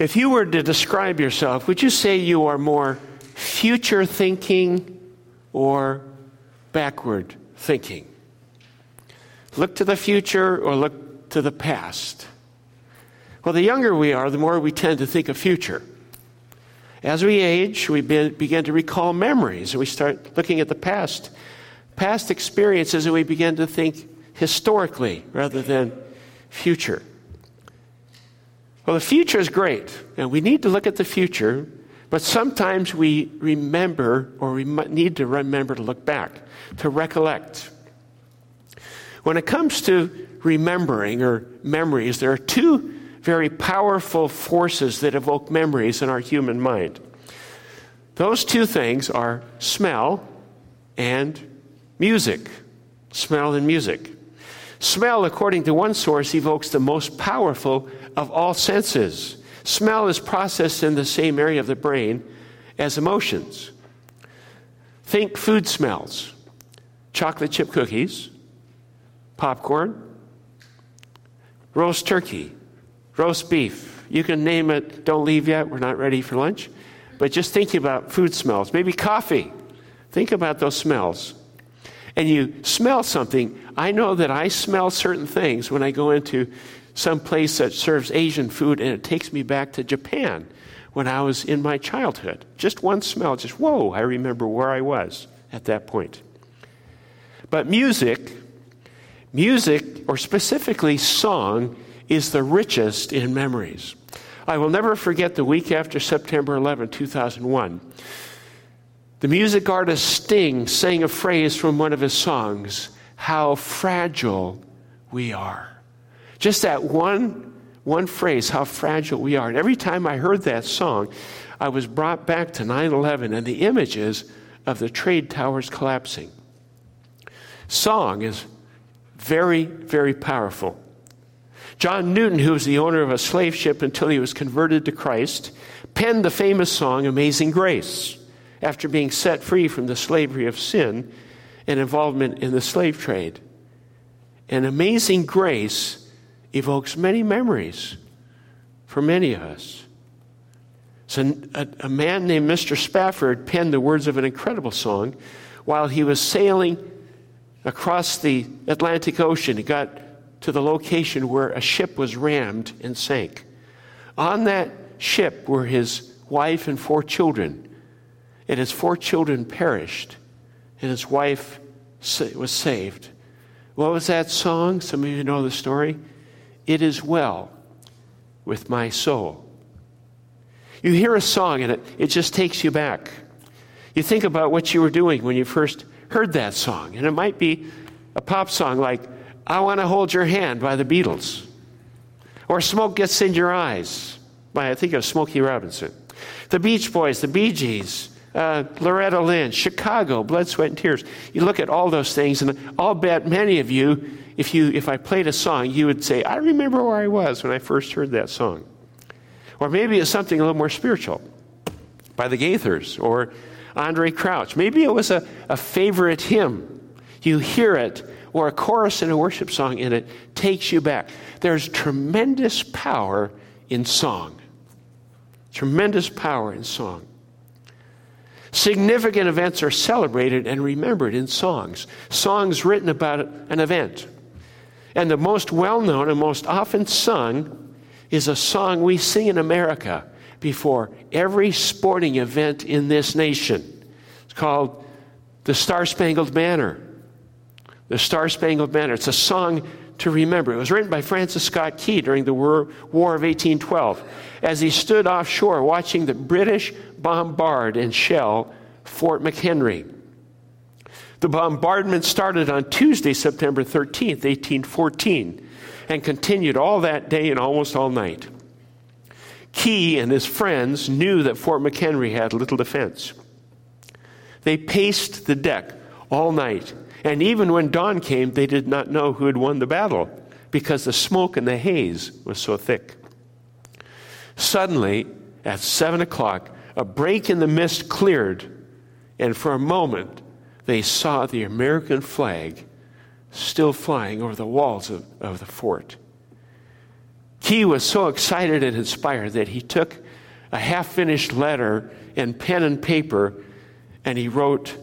If you were to describe yourself, would you say you are more future thinking or backward thinking? Look to the future or look to the past? Well, the younger we are, the more we tend to think of future. As we age, we begin to recall memories and we start looking at the past, past experiences, and we begin to think historically rather than future. Well, the future is great, and we need to look at the future, but sometimes we remember or we need to remember to look back, to recollect. When it comes to remembering or memories, there are two very powerful forces that evoke memories in our human mind. Those two things are smell and music. Smell and music. Smell, according to one source, evokes the most powerful of all senses. Smell is processed in the same area of the brain as emotions. Think food smells chocolate chip cookies, popcorn, roast turkey, roast beef. You can name it. Don't leave yet. We're not ready for lunch. But just thinking about food smells, maybe coffee. Think about those smells. And you smell something. I know that I smell certain things when I go into some place that serves Asian food, and it takes me back to Japan when I was in my childhood. Just one smell, just whoa, I remember where I was at that point. But music, music, or specifically song, is the richest in memories. I will never forget the week after September 11, 2001. The music artist Sting sang a phrase from one of his songs How fragile we are. Just that one, one phrase, how fragile we are. And every time I heard that song, I was brought back to 9 11 and the images of the trade towers collapsing. Song is very, very powerful. John Newton, who was the owner of a slave ship until he was converted to Christ, penned the famous song Amazing Grace after being set free from the slavery of sin and involvement in the slave trade. And Amazing Grace evokes many memories for many of us. So, a, a, man named Mr. Spafford penned the words of an incredible song while he was sailing across the Atlantic Ocean. He got to the location where a ship was rammed and sank. On that ship were his wife and four children, and his four children perished, and his wife was saved. What was that song? Some of you know the story. It is well with my soul. You hear a song and it, it just takes you back. You think about what you were doing when you first heard that song. And it might be a pop song like, I Want to Hold Your Hand by the Beatles. Or Smoke Gets in Your Eyes by, I think of Smokey Robinson. The Beach Boys, the Bee Gees, uh, Loretta Lynn, Chicago, Blood, Sweat, and Tears. You look at all those things, and I'll bet many of you if, you, if I played a song, you would say, I remember where I was when I first heard that song. Or maybe it's something a little more spiritual by the Gaithers or Andraé Crouch. Maybe it was a, a favorite hymn. You hear it, or a chorus in a worship song, and it takes you back. There's tremendous power in song. Tremendous power in song. Significant events are celebrated and remembered in songs. Songs written about an event. And the most well known and most often sung is a song we sing in America before every sporting event in this nation. It's called the Star Spangled Banner. The Star Spangled Banner. It's a song to remember. It was written by Francis Scott Key during the War, War of 1812 as he stood offshore watching the British bombard and shell Fort McHenry. The bombardment started on Tuesday, September 13th, 1814, and continued all that day and almost all night. Key and his friends knew that Fort McHenry had little defense. They paced the deck all night, and even when dawn came, they did not know who had won the battle because the smoke and the haze was so thick. Suddenly, at seven o'clock, a break in the mist cleared, and for a moment, they saw the American flag still flying over the walls of, of the fort. he was so excited and inspired that he took a half finished letter and pen and paper and he wrote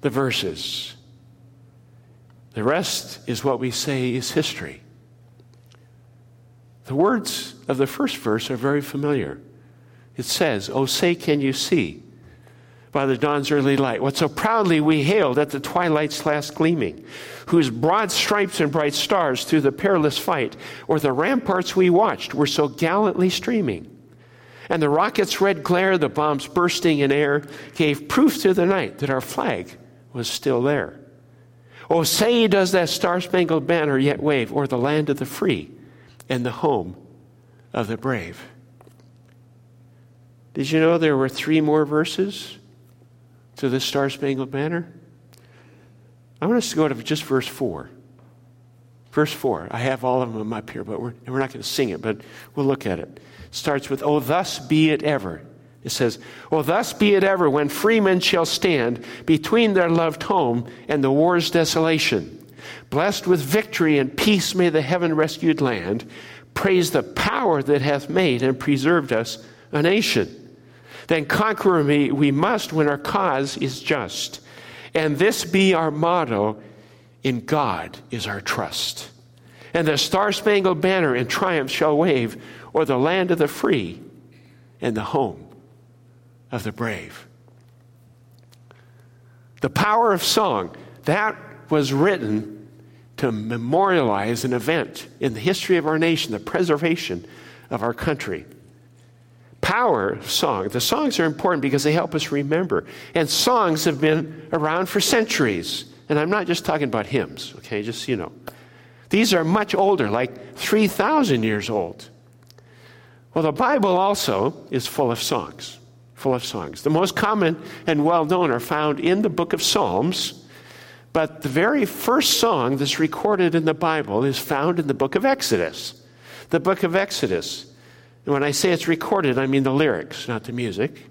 the verses. The rest is what we say is history. The words of the first verse are very familiar. It says, Oh, say, can you see by the dawn's early light what so proudly we hailed at the twilight's last gleaming, whose broad stripes and bright stars through the perilous fight, or the ramparts we watched, were so gallantly streaming? And the rocket's red glare, the bombs bursting in air, gave proof to the night that our flag was still there. Oh, say, does that star spangled banner yet wave o'er the land of the free and the home of the brave? Did you know there were three more verses to the star spangled banner? I want us to go to just verse 4. Verse 4. I have all of them up here, but we're, we're not going to sing it, but we'll look at it. it. Starts with, Oh, thus be it ever. It says, Well, thus be it ever when freemen shall stand between their loved home and the war's desolation. Blessed with victory and peace may the heaven rescued land praise the power that hath made and preserved us a nation. Then conquer me we must when our cause is just. And this be our motto in God is our trust. And the star spangled banner in triumph shall wave o'er the land of the free and the home of the brave. The power of song, that was written to memorialize an event in the history of our nation, the preservation of our country. Power of song. The songs are important because they help us remember. And songs have been around for centuries. And I'm not just talking about hymns, okay, just you know. These are much older, like 3,000 years old. Well, the Bible also is full of songs full of songs. The most common and well known are found in the book of Psalms, but the very first song that's recorded in the Bible is found in the book of Exodus. The book of Exodus. And when I say it's recorded, I mean the lyrics, not the music.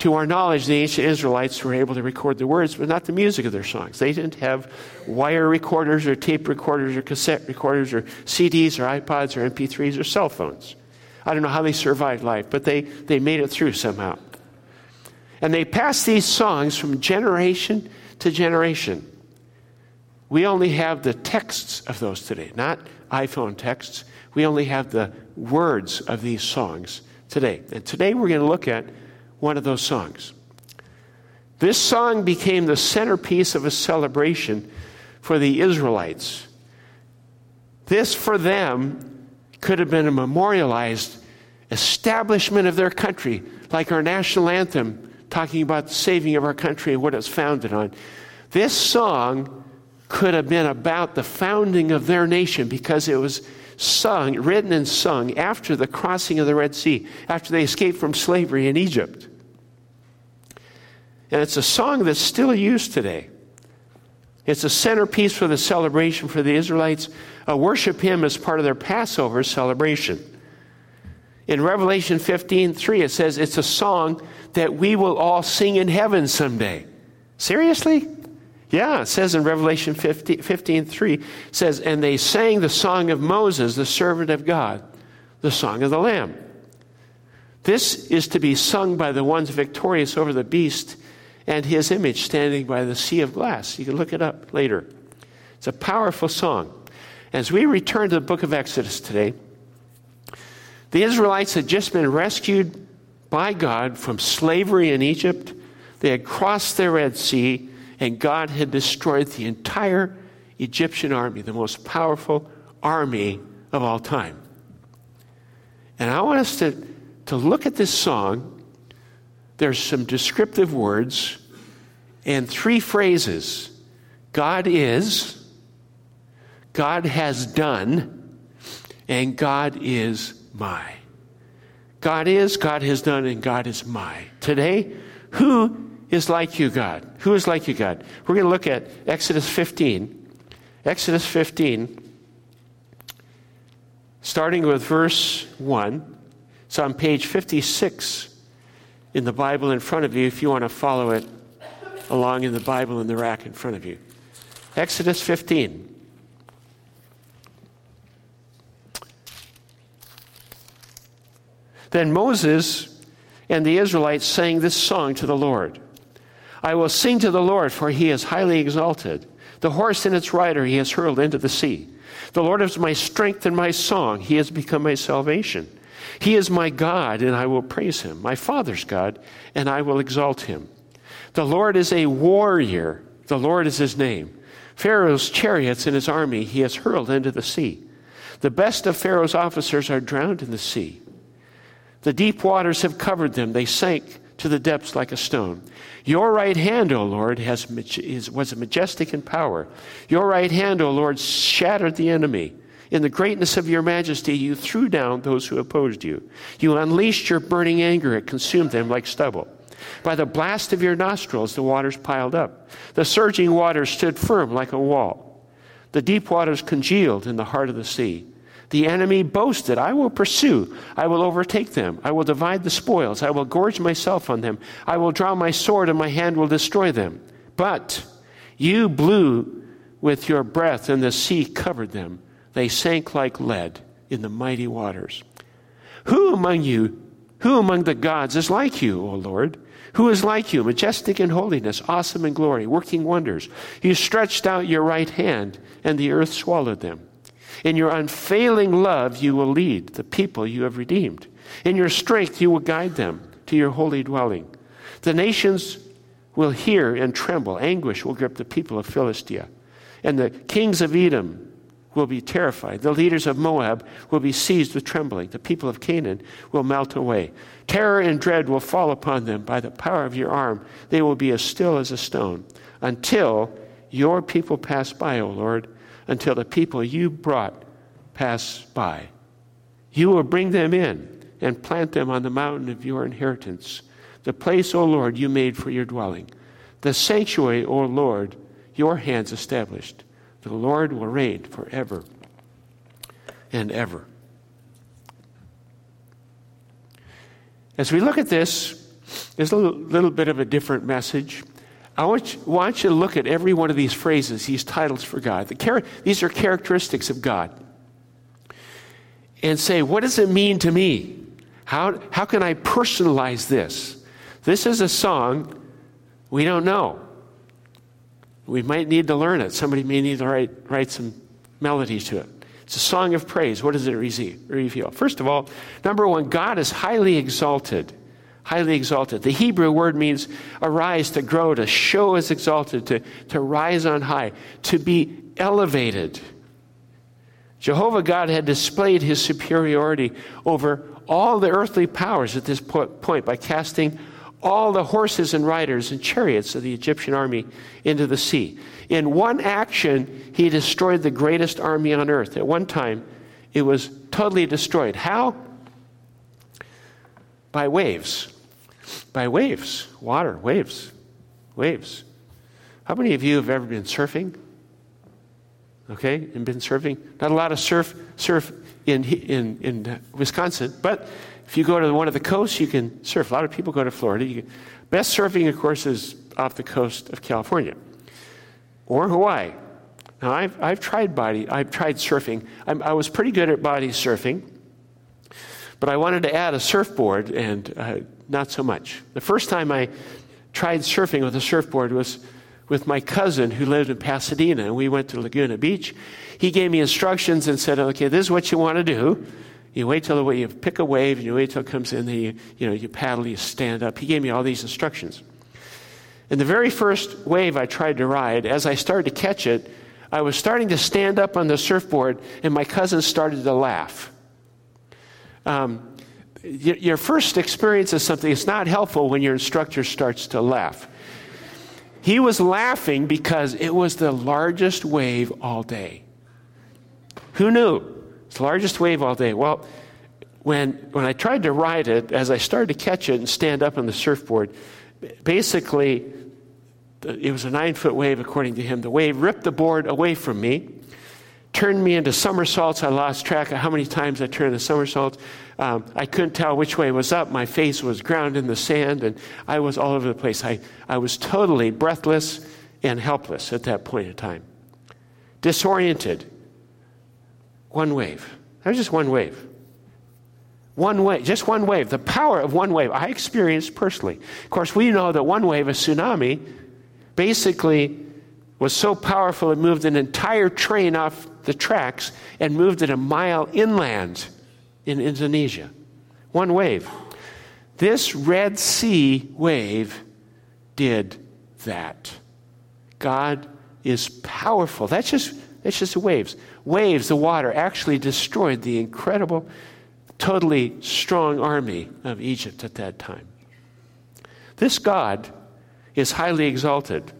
To our knowledge, the ancient Israelites were able to record the words, but not the music of their songs. They didn't have wire recorders or tape recorders or cassette recorders or CDs or iPods or MP3s or cell phones. I don't know how they survived life, but they, they made it through somehow. And they passed these songs from generation to generation. We only have the texts of those today, not iPhone texts. We only have the words of these songs today. And today we're going to look at one of those songs. This song became the centerpiece of a celebration for the Israelites. This, for them, could have been a memorialized establishment of their country, like our national anthem, talking about the saving of our country and what it's founded on. This song could have been about the founding of their nation because it was sung, written and sung after the crossing of the Red Sea, after they escaped from slavery in Egypt. And it's a song that's still used today. It's a centerpiece for the celebration for the Israelites. A worship hymn as part of their Passover celebration. In Revelation 15 3, it says it's a song that we will all sing in heaven someday. Seriously? Yeah, it says in Revelation 15, 15 3, says, And they sang the song of Moses, the servant of God, the song of the Lamb. This is to be sung by the ones victorious over the beast and his image standing by the sea of glass. You can look it up later. It's a powerful song. As we return to the book of Exodus today, the Israelites had just been rescued by God from slavery in Egypt. They had crossed the Red Sea, and God had destroyed the entire Egyptian army, the most powerful army of all time. And I want us to, to look at this song there's some descriptive words and three phrases God is, God has done, and God is my. God is, God has done, and God is my. Today, who is like you, God? Who is like you, God? We're going to look at Exodus 15. Exodus 15, starting with verse 1. It's on page 56 in the Bible in front of you if you want to follow it along in the Bible in the rack in front of you. Exodus 15. Then Moses and the Israelites sang this song to the Lord I will sing to the Lord, for he is highly exalted. The horse and its rider he has hurled into the sea. The Lord is my strength and my song. He has become my salvation. He is my God, and I will praise him, my Father's God, and I will exalt him. The Lord is a warrior. The Lord is his name. Pharaoh's chariots and his army he has hurled into the sea. The best of Pharaoh's officers are drowned in the sea. The deep waters have covered them. They sank to the depths like a stone. Your right hand, O Lord, has, is, was majestic in power. Your right hand, O Lord, shattered the enemy. In the greatness of your majesty, you threw down those who opposed you. You unleashed your burning anger, it consumed them like stubble. By the blast of your nostrils, the waters piled up. The surging waters stood firm like a wall. The deep waters congealed in the heart of the sea. The enemy boasted, I will pursue, I will overtake them, I will divide the spoils, I will gorge myself on them, I will draw my sword, and my hand will destroy them. But you blew with your breath, and the sea covered them. They sank like lead in the mighty waters. Who among you, who among the gods is like you, O Lord? Who is like you, majestic in holiness, awesome in glory, working wonders? You stretched out your right hand, and the earth swallowed them. In your unfailing love, you will lead the people you have redeemed. In your strength, you will guide them to your holy dwelling. The nations will hear and tremble. Anguish will grip the people of Philistia. And the kings of Edom will be terrified. The leaders of Moab will be seized with trembling. The people of Canaan will melt away. Terror and dread will fall upon them. By the power of your arm, they will be as still as a stone until your people pass by, O Lord until the people you brought pass by. You will bring them in and plant them on the mountain of your inheritance, the place, O Lord, you made for your dwelling. The sanctuary, O Lord, your hands established. The Lord will reign forever and ever. As we look at this, there's a little, bit of a different message. I want you, want you to look at every one of these phrases, these titles for God. The char- these are characteristics of God. And say, what does it mean to me? How, how can I personalize this? This is a song we don't know. We might need to learn it. Somebody may need to write, write some melodies to it. It's a song of praise. What does it reveal? First of all, number one, God is highly exalted highly exalted. The Hebrew word means arise, to grow, to show as exalted, to, to rise on high, to be elevated. Jehovah God had displayed his superiority over all the earthly powers at this point by casting all the horses and riders and chariots of the Egyptian army into the sea. In one action, he destroyed the greatest army on earth. At one time, it was totally destroyed. How? By waves by waves, water, waves, waves. How many of you have ever been surfing? Okay, and been surfing? Not a lot of surf surf in in in Wisconsin, but if you go to one of the coasts, you can surf. A lot of people go to Florida. Can, best surfing, of course, is off the coast of California or Hawaii. Now, I've, I've tried body, I've tried surfing. I'm, i was pretty good at body surfing, but I wanted to add a surfboard, and uh, not so much. The first time I tried surfing with a surfboard was with my cousin who lived in Pasadena, and we went to Laguna Beach. He gave me instructions and said, "Okay, this is what you want to do. You wait till the you pick a wave, and you wait till it comes in. Then you, you know you paddle, you stand up." He gave me all these instructions. And the very first wave I tried to ride, as I started to catch it, I was starting to stand up on the surfboard, and my cousin started to laugh. Um, your first experience of something is not helpful when your instructor starts to laugh. He was laughing because it was the largest wave all day. Who knew? It's the largest wave all day. Well, when, when I tried to ride it, as I started to catch it and stand up on the surfboard, basically, it was a nine foot wave, according to him. The wave ripped the board away from me turned me into somersaults. I lost track of how many times I turned the somersaults. Um, I couldn't tell which way was up. My face was ground in the sand, and I was all over the place. I, I was totally breathless and helpless at that point in time. Disoriented. One wave. That was just one wave. One wave, just one wave, the power of one wave. I experienced personally. Of course, we know that one wave, a tsunami, basically was so powerful it moved an entire train off the tracks and moved it a mile inland in Indonesia. One wave. This Red Sea wave did that. God is powerful. That's just, that's just waves. Waves, the water, actually destroyed the incredible, totally strong army of Egypt at that time. This God is highly exalted.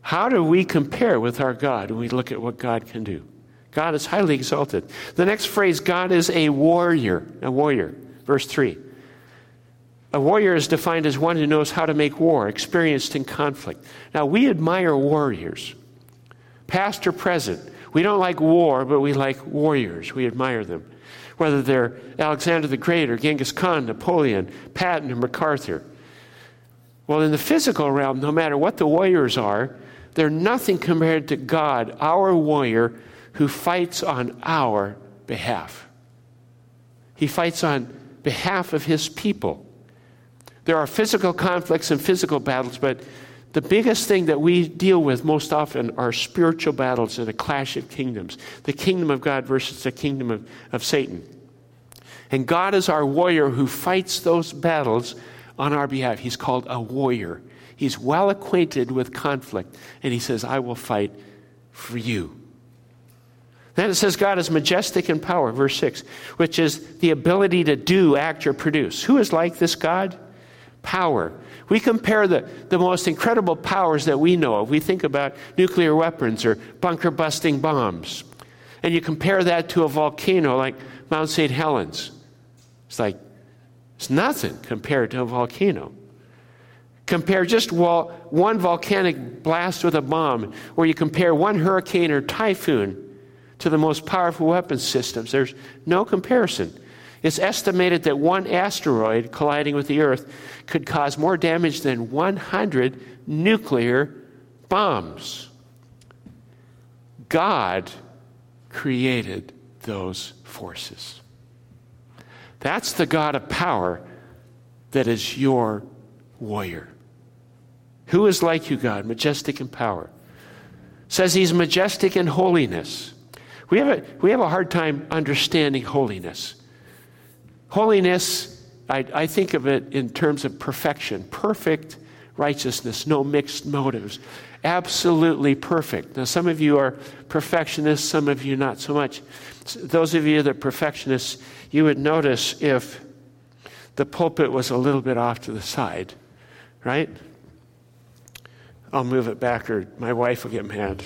How do we compare with our God when we look at what God can do? God is highly exalted. The next phrase, God is a warrior. A warrior. Verse 3. A warrior is defined as one who knows how to make war, experienced in conflict. Now, we admire warriors, past or present. We don't like war, but we like warriors. We admire them. Whether they're Alexander the Great or Genghis Khan, Napoleon, Patton, or MacArthur. Well, in the physical realm, no matter what the warriors are, they're nothing compared to God, our warrior, who fights on our behalf. He fights on behalf of his people. There are physical conflicts and physical battles, but the biggest thing that we deal with most often are spiritual battles and a clash of kingdoms the kingdom of God versus the kingdom of, of Satan. And God is our warrior who fights those battles on our behalf. He's called a warrior. He's well acquainted with conflict, and he says, I will fight for you. Then it says God is majestic in power, verse 6, which is the ability to do, act, or produce. Who is like this God? power. We compare the, the most incredible powers that we know of. We think about nuclear weapons or bunker busting bombs. And you compare that to a volcano like Mount St. Helens. It's like, it's nothing compared to a volcano. Compare just one volcanic blast with a bomb, or you compare one hurricane or typhoon to the most powerful weapons systems. There's no comparison. It's estimated that one asteroid colliding with the Earth could cause more damage than 100 nuclear bombs. God created those forces. That's the God of power that is your warrior. Who is like you, God? Majestic in power. Says he's majestic in holiness. We have a, we have a hard time understanding holiness. Holiness, I, I think of it in terms of perfection, perfect righteousness, no mixed motives, absolutely perfect. Now, some of you are perfectionists, some of you not so much. Those of you that are perfectionists, you would notice if the pulpit was a little bit off to the side, right? I'll move it back or my wife will get mad.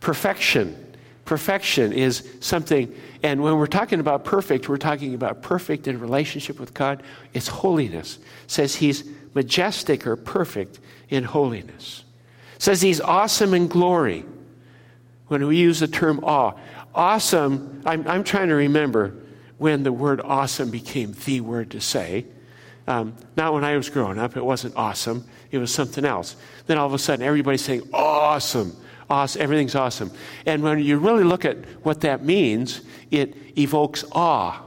Perfection. Perfection is something and when we're talking about perfect, we're talking about perfect in relationship with God. It's holiness. It says he's majestic or perfect in holiness. It says he's awesome in glory. When we use the term awe, awesome, I'm, I'm trying to remember when the word awesome became the word to say. Um, not when I was growing up, it wasn't awesome, it was something else. Then all of a sudden, everybody's saying, awesome awesome, everything's awesome. And when you really look at what that means, it evokes awe,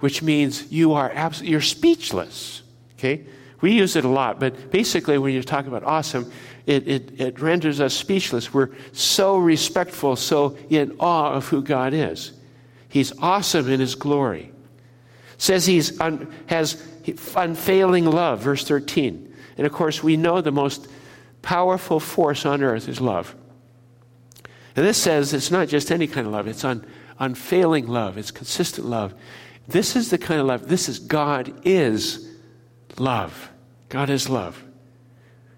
which means you are abs- you're speechless. Okay? We use it a lot, but basically, when you talk about awesome, it, it, it renders us speechless. We're so respectful, so in awe of who God is. He's awesome in his glory. Says he's un, has unfailing love, verse 13. And of course, we know the most powerful force on earth is love. And this says it's not just any kind of love, it's un, unfailing love, it's consistent love. This is the kind of love, this is God is love. God is love.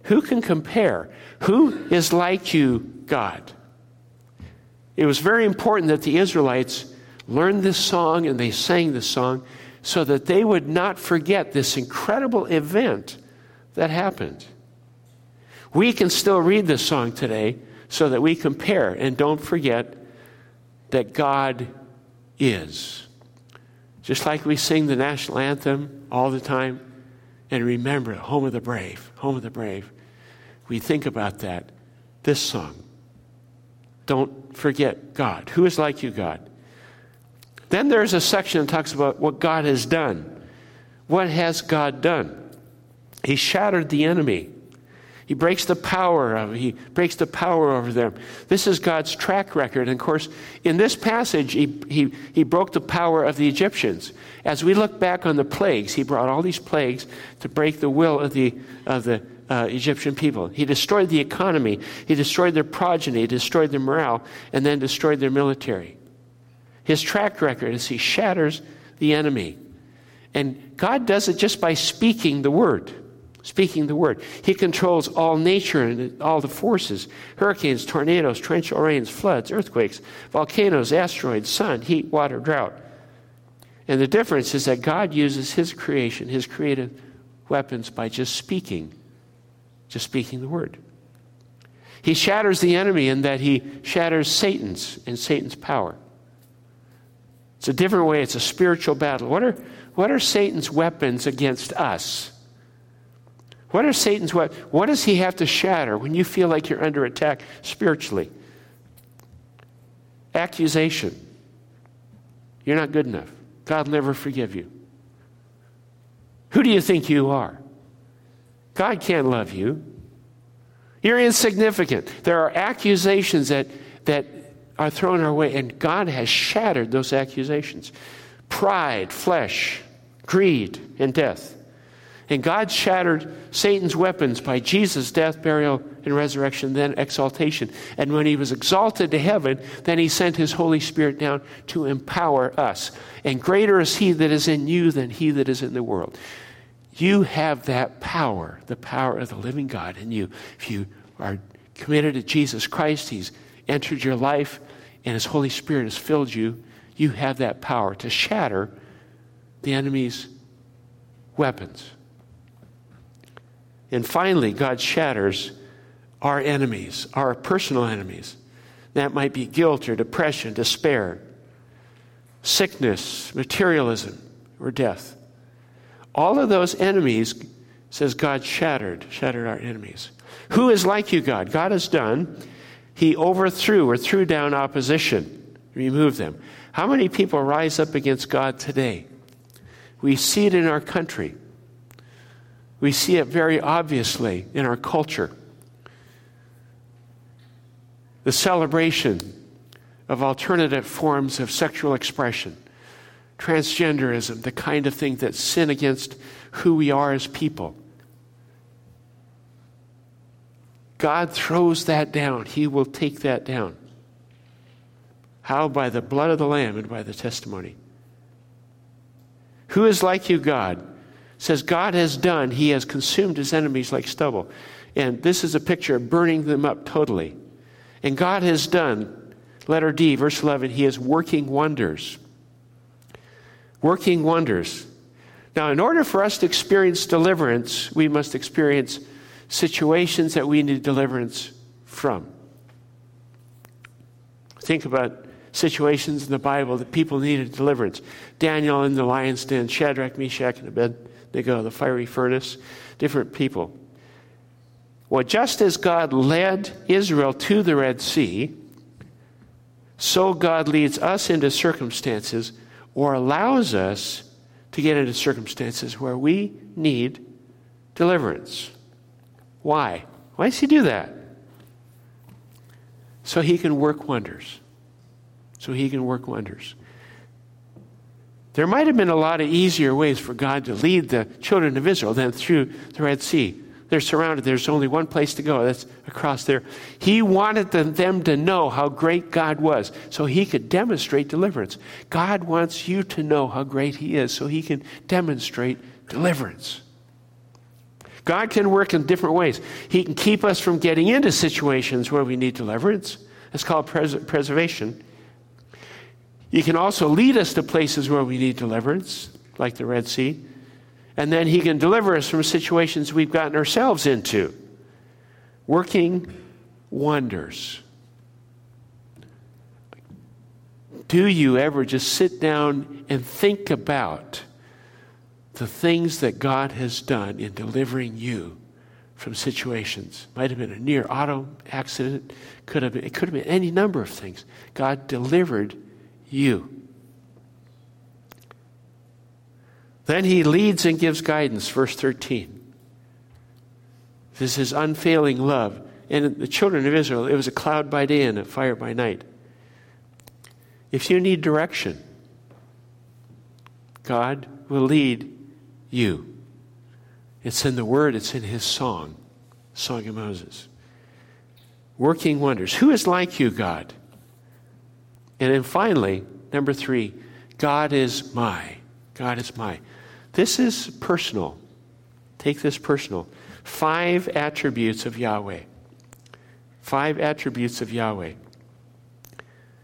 Who can compare? Who is like you, God? It was very important that the Israelites learned this song and they sang this song so that they would not forget this incredible event that happened. We can still read this song today so that we compare and don't forget that God is. Just like we sing the national anthem all the time and remember, home of the brave, home of the brave. We think about that. This song. Don't forget God. Who is like you, God? Then there's a section that talks about what God has done. What has God done? He shattered the enemy. He breaks the power of he breaks the power over them. This is God's track record. And of course, in this passage, he, he, he broke the power of the Egyptians. As we look back on the plagues, he brought all these plagues to break the will of the, of the uh, Egyptian people. He destroyed the economy, he destroyed their progeny, He destroyed their morale, and then destroyed their military. His track record is he shatters the enemy. And God does it just by speaking the word speaking the word. He controls all nature and all the forces hurricanes, tornadoes, torrential rains, floods, earthquakes, volcanoes, asteroids, sun, heat, water, drought. And the difference is that God uses his creation, his creative weapons, by just speaking, just speaking the word. He shatters the enemy in that he shatters Satan's and Satan's power. It's a different way, it's a spiritual battle. What are, what are Satan's weapons against us? What are Satan's what? What does he have to shatter when you feel like you're under attack spiritually? Accusation. You're not good enough. God will never forgive you. Who do you think you are? God can't love you. You're insignificant. There are accusations that, that are thrown our way, and God has shattered those accusations. Pride, flesh, greed, and death. And God shattered Satan's weapons by Jesus' death, burial, and resurrection, then exaltation. And when he was exalted to heaven, then he sent his Holy Spirit down to empower us. And greater is he that is in you than he that is in the world. You have that power, the power of the living God in you. If you are committed to Jesus Christ, he's entered your life, and his Holy Spirit has filled you, you have that power to shatter the enemy's weapons. And finally, God shatters our enemies, our personal enemies. That might be guilt or depression, despair, sickness, materialism, or death. All of those enemies, says God shattered, shattered our enemies. Who is like you, God? God has done. He overthrew or threw down opposition, removed them. How many people rise up against God today? We see it in our country. We see it very obviously in our culture. The celebration of alternative forms of sexual expression, transgenderism, the kind of thing that sin against who we are as people. God throws that down. He will take that down. How? By the blood of the Lamb and by the testimony. Who is like you, God? Says God has done, he has consumed his enemies like stubble. And this is a picture of burning them up totally. And God has done, letter D, verse 11, he is working wonders. Working wonders. Now, in order for us to experience deliverance, we must experience situations that we need deliverance from. Think about situations in the Bible that people needed deliverance. Daniel in the lion's den, Shadrach, Meshach, and Abednego they go, the fiery furnace, different people. Well, just as God led Israel to the Red Sea, so God leads us into circumstances or allows us to get into circumstances where we need deliverance. Why? Why does He do that? So He can work wonders. So He can work wonders. There might have been a lot of easier ways for God to lead the children of Israel than through the Red Sea. They're surrounded. There's only one place to go. That's across there. He wanted them to know how great God was so he could demonstrate deliverance. God wants you to know how great he is so he can demonstrate deliverance. God can work in different ways. He can keep us from getting into situations where we need deliverance. It's called pres- preservation. He can also lead us to places where we need deliverance, like the Red Sea. And then He can deliver us from situations we've gotten ourselves into. Working wonders. Do you ever just sit down and think about the things that God has done in delivering you from situations? Might have been a near auto accident, could have been, it could have been any number of things. God delivered you. Then he leads and gives guidance, verse 13. This is his unfailing love. And the children of Israel, it was a cloud by day and a fire by night. If you need direction, God will lead you. It's in the Word, it's in His song, Song of Moses. Working wonders. Who is like you, God? And then finally, number three, God is my. God is my. This is personal. Take this personal. Five attributes of Yahweh. Five attributes of Yahweh.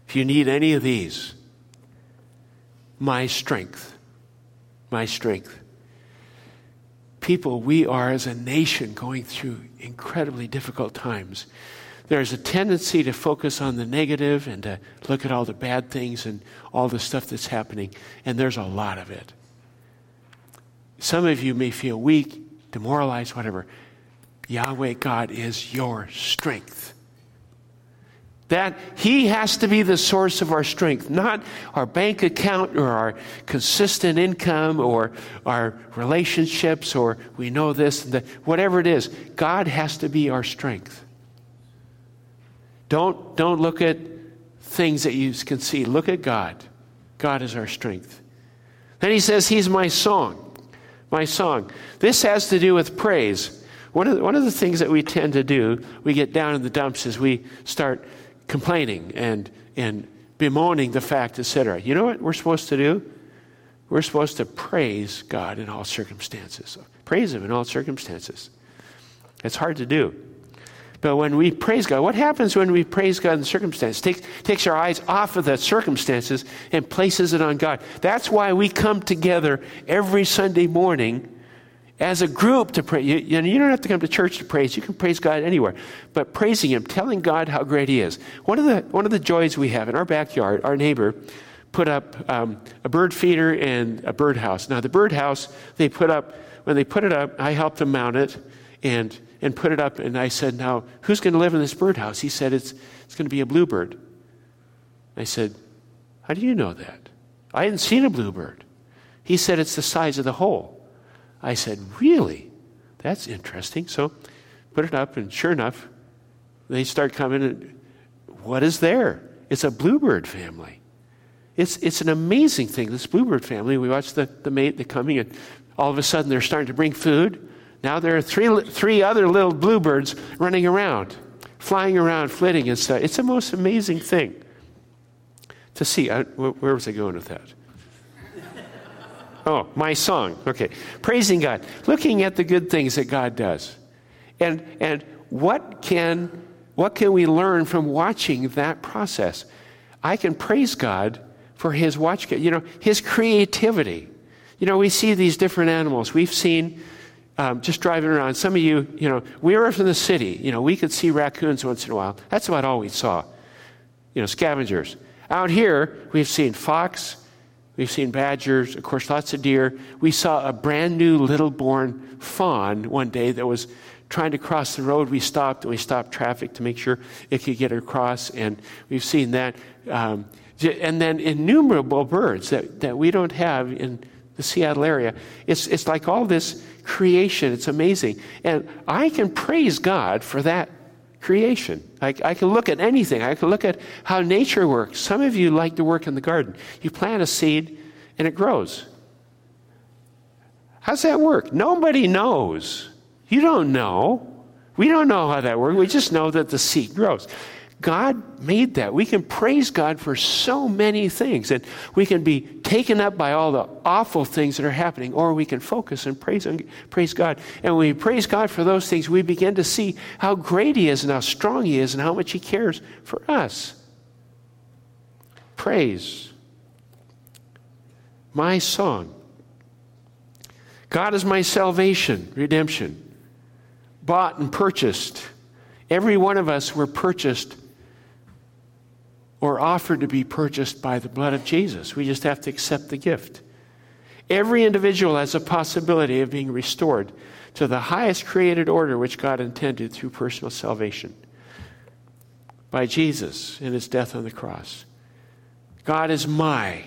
If you need any of these, my strength. My strength. People, we are as a nation going through incredibly difficult times. There's a tendency to focus on the negative and to look at all the bad things and all the stuff that's happening, and there's a lot of it. Some of you may feel weak, demoralized, whatever. Yahweh God is your strength. That He has to be the source of our strength, not our bank account or our consistent income or our relationships or we know this and that. Whatever it is, God has to be our strength. Don't, don't look at things that you can see. Look at God. God is our strength. Then He says, He's my song my song. This has to do with praise. One of, the, one of the things that we tend to do, we get down in the dumps, is we start complaining and, and bemoaning the fact, etc. You know what we're supposed to do? We're supposed to praise God in all circumstances. Praise Him in all circumstances. It's hard to do. But when we praise God, what happens when we praise God in circumstances? Takes, takes our eyes off of the circumstances and places it on God. That's why we come together every Sunday morning as a group to pray. You, you, don't have to come to church to praise. You can praise God anywhere. But praising Him, telling God how great He is. One of the, one of the joys we have in our backyard, our neighbor put up um, a bird feeder and a birdhouse. Now, the birdhouse, they put up, when they put it up, I helped them mount it. And and put it up. And I said, Now, who's going to live in this birdhouse? He said, It's, it's going to be a bluebird. I said, How do you know that? I hadn't seen a bluebird. He said, It's the size of the hole. I said, Really? That's interesting. So put it up, and sure enough, they start coming. And what is there? It's a bluebird family. It's, it's an amazing thing, this bluebird family. We watch the, the mate, they're coming, and all of a sudden they're starting to bring food. Now there are three, three other little bluebirds running around, flying around, flitting and stuff. It's the most amazing thing to see. I, where was I going with that? Oh, my song. Okay. Praising God. Looking at the good things that God does. And, and what, can, what can we learn from watching that process? I can praise God for his watch, you know, his creativity. You know, we see these different animals. We've seen um, just driving around. Some of you, you know, we were from the city. You know, we could see raccoons once in a while. That's about all we saw. You know, scavengers. Out here, we've seen fox, we've seen badgers, of course, lots of deer. We saw a brand new little born fawn one day that was trying to cross the road. We stopped and we stopped traffic to make sure it could get across, and we've seen that. Um, and then innumerable birds that, that we don't have in the Seattle area. It's, it's like all this creation. It's amazing. And I can praise God for that creation. I, I, can look at anything. I can look at how nature works. Some of you like to work in the garden. You plant a seed and it grows. How's that work? Nobody knows. You don't know. We don't know how that works. We just know that the seed grows. God made that. We can praise God for so many things, and we can be taken up by all the awful things that are happening, or we can focus and praise, praise God. And when we praise God for those things, we begin to see how great He is, and how strong He is, and how much He cares for us. Praise. My song. God is my salvation, redemption, bought and purchased. Every one of us were purchased or offered to be purchased by the blood of Jesus. We just have to accept the gift. Every individual has a possibility of being restored to the highest created order which God intended through personal salvation by Jesus in his death on the cross. God is my.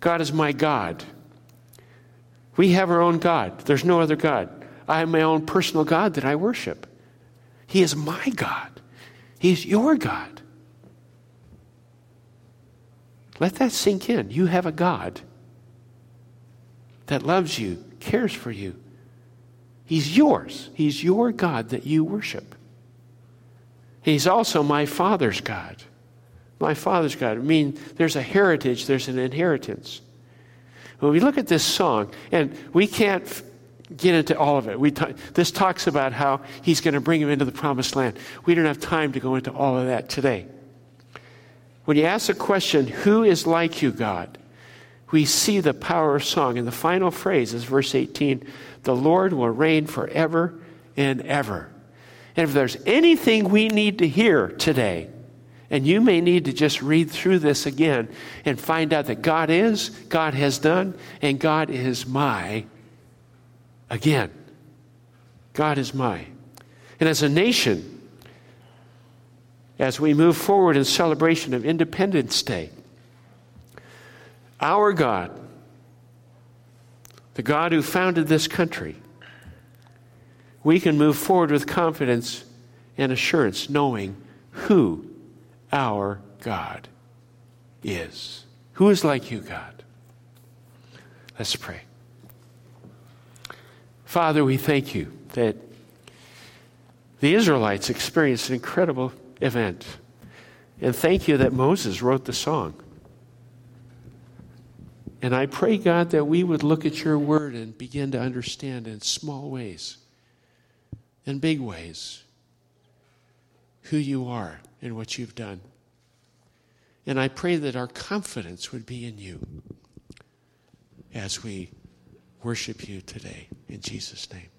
God is my God. We have our own God. There's no other God. I have my own personal God that I worship. He is my God. He's your God. Let that sink in. You have a God that loves you, cares for you. He's yours. He's your God that you worship. He's also my Father's God. My Father's God. I mean, there's a heritage, there's an inheritance. When we look at this song, and we can't get into all of it. We talk, this talks about how he's going to bring him into the promised land. We don't have time to go into all of that today. When you ask the question, Who is like you, God? we see the power of song. And the final phrase is verse 18 The Lord will reign forever and ever. And if there's anything we need to hear today, and you may need to just read through this again and find out that God is, God has done, and God is my again. God is my. And as a nation, as we move forward in celebration of Independence Day, our God, the God who founded this country, we can move forward with confidence and assurance, knowing who our God is. Who is like you, God? Let's pray. Father, we thank you that the Israelites experienced an incredible event. And thank you that Moses wrote the song. And I pray, God, that we would look at your word and begin to understand in small ways, in big ways, who you are and what you've done. And I pray that our confidence would be in you as we worship you today. In Jesus' name.